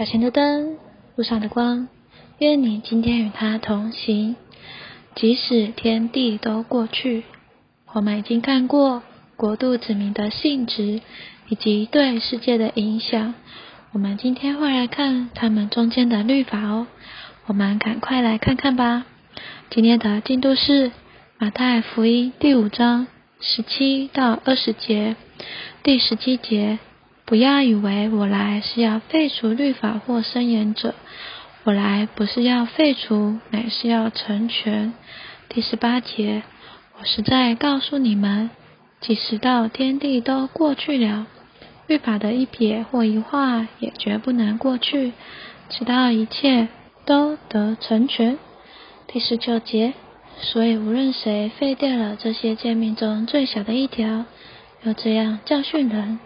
脚前的灯，路上的光，愿你今天与他同行，即使天地都过去。我们已经看过国度子民的性质以及对世界的影响，我们今天会来看他们中间的律法哦。我们赶快来看看吧。今天的进度是马太福音第五章十七到二十节，第十七节。不要以为我来是要废除律法或伸言者，我来不是要废除，乃是要成全。第十八节，我实在告诉你们，即使到天地都过去了，律法的一撇或一画也绝不能过去，直到一切都得成全。第十九节，所以无论谁废掉了这些诫命中最小的一条，又这样教训人。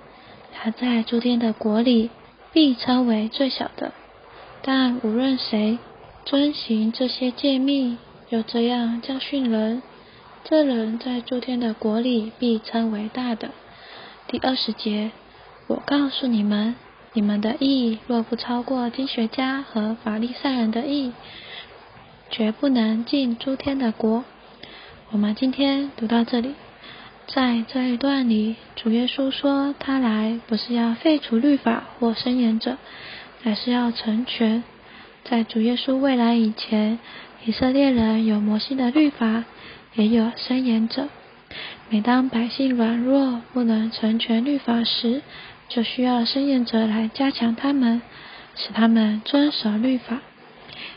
他在诸天的国里必称为最小的，但无论谁遵行这些诫命，又这样教训人，这人在诸天的国里必称为大的。第二十节，我告诉你们，你们的义若不超过经学家和法利赛人的义，绝不能进诸天的国。我们今天读到这里。在这一段里，主耶稣说，他来不是要废除律法或伸言者，乃是要成全。在主耶稣未来以前，以色列人有摩西的律法，也有伸言者。每当百姓软弱不能成全律法时，就需要伸言者来加强他们，使他们遵守律法。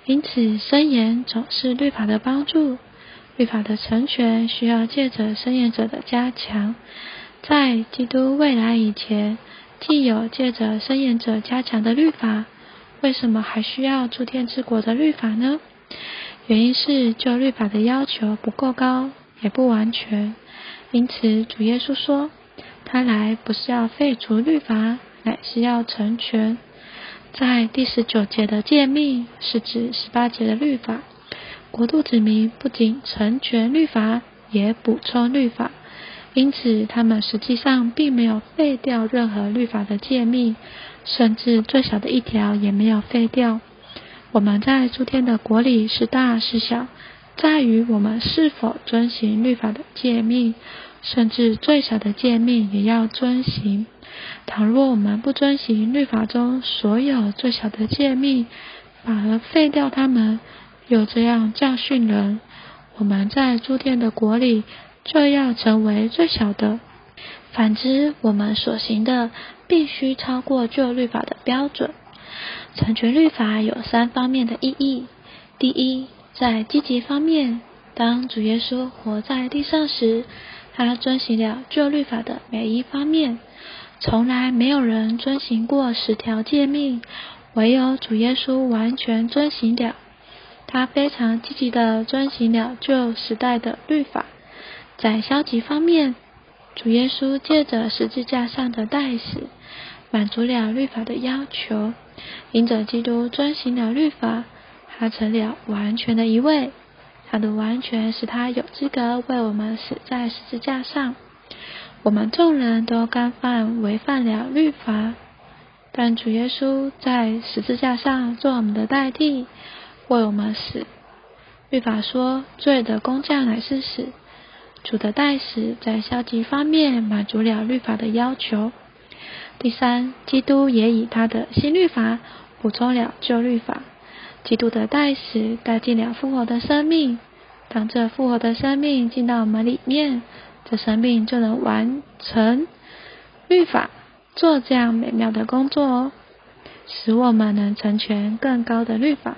因此，伸言总是律法的帮助。律法的成全需要借着申言者的加强，在基督未来以前，既有借着申言者加强的律法，为什么还需要诸天之国的律法呢？原因是就律法的要求不够高，也不完全。因此，主耶稣说，他来不是要废除律法，乃是要成全。在第十九节的诫命，是指十八节的律法。国度子民不仅成全律法，也补充律法，因此他们实际上并没有废掉任何律法的诫命，甚至最小的一条也没有废掉。我们在诸天的国里是大是小，在于我们是否遵行律法的诫命，甚至最小的诫命也要遵行。倘若我们不遵行律法中所有最小的诫命，反而废掉它们。有这样教训人，我们在诸天的国里就要成为最小的；反之，我们所行的必须超过旧律法的标准。成全律法有三方面的意义：第一，在积极方面，当主耶稣活在地上时，他遵行了旧律法的每一方面，从来没有人遵行过十条诫命，唯有主耶稣完全遵行了。他非常积极地遵行了旧时代的律法。在消极方面，主耶稣借着十字架上的代死，满足了律法的要求。因着基督遵行了律法，他成了完全的一位。他的完全使他有资格为我们死在十字架上。我们众人都干犯违犯了律法，但主耶稣在十字架上做我们的代替。为我们死，律法说罪的工价乃是死。主的代死在消极方面满足了律法的要求。第三，基督也以他的新律法补充了旧律法。基督的代死带进了复活的生命。当这复活的生命进到我们里面，这生命就能完成律法，做这样美妙的工作哦，使我们能成全更高的律法。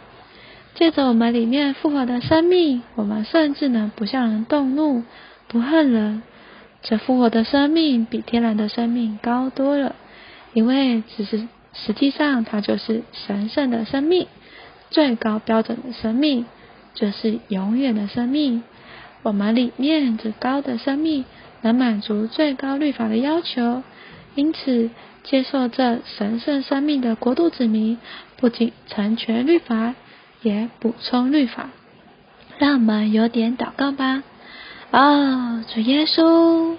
借着我们里面复活的生命，我们甚至能不向人动怒，不恨人。这复活的生命比天然的生命高多了，因为只是实际上它就是神圣的生命，最高标准的生命，就是永远的生命。我们里面这高的生命能满足最高律法的要求，因此接受这神圣生命的国度子民，不仅成全律法。也补充律法，让我们有点祷告吧。哦，主耶稣，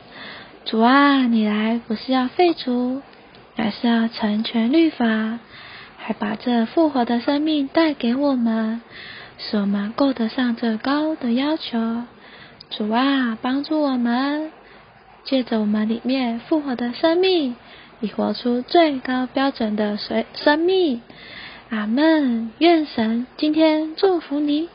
主啊，你来不是要废除，而是要成全律法。还把这复活的生命带给我们，使我们够得上这高的要求。主啊，帮助我们，借着我们里面复活的生命，以活出最高标准的生生命。阿门。愿神今天祝福您。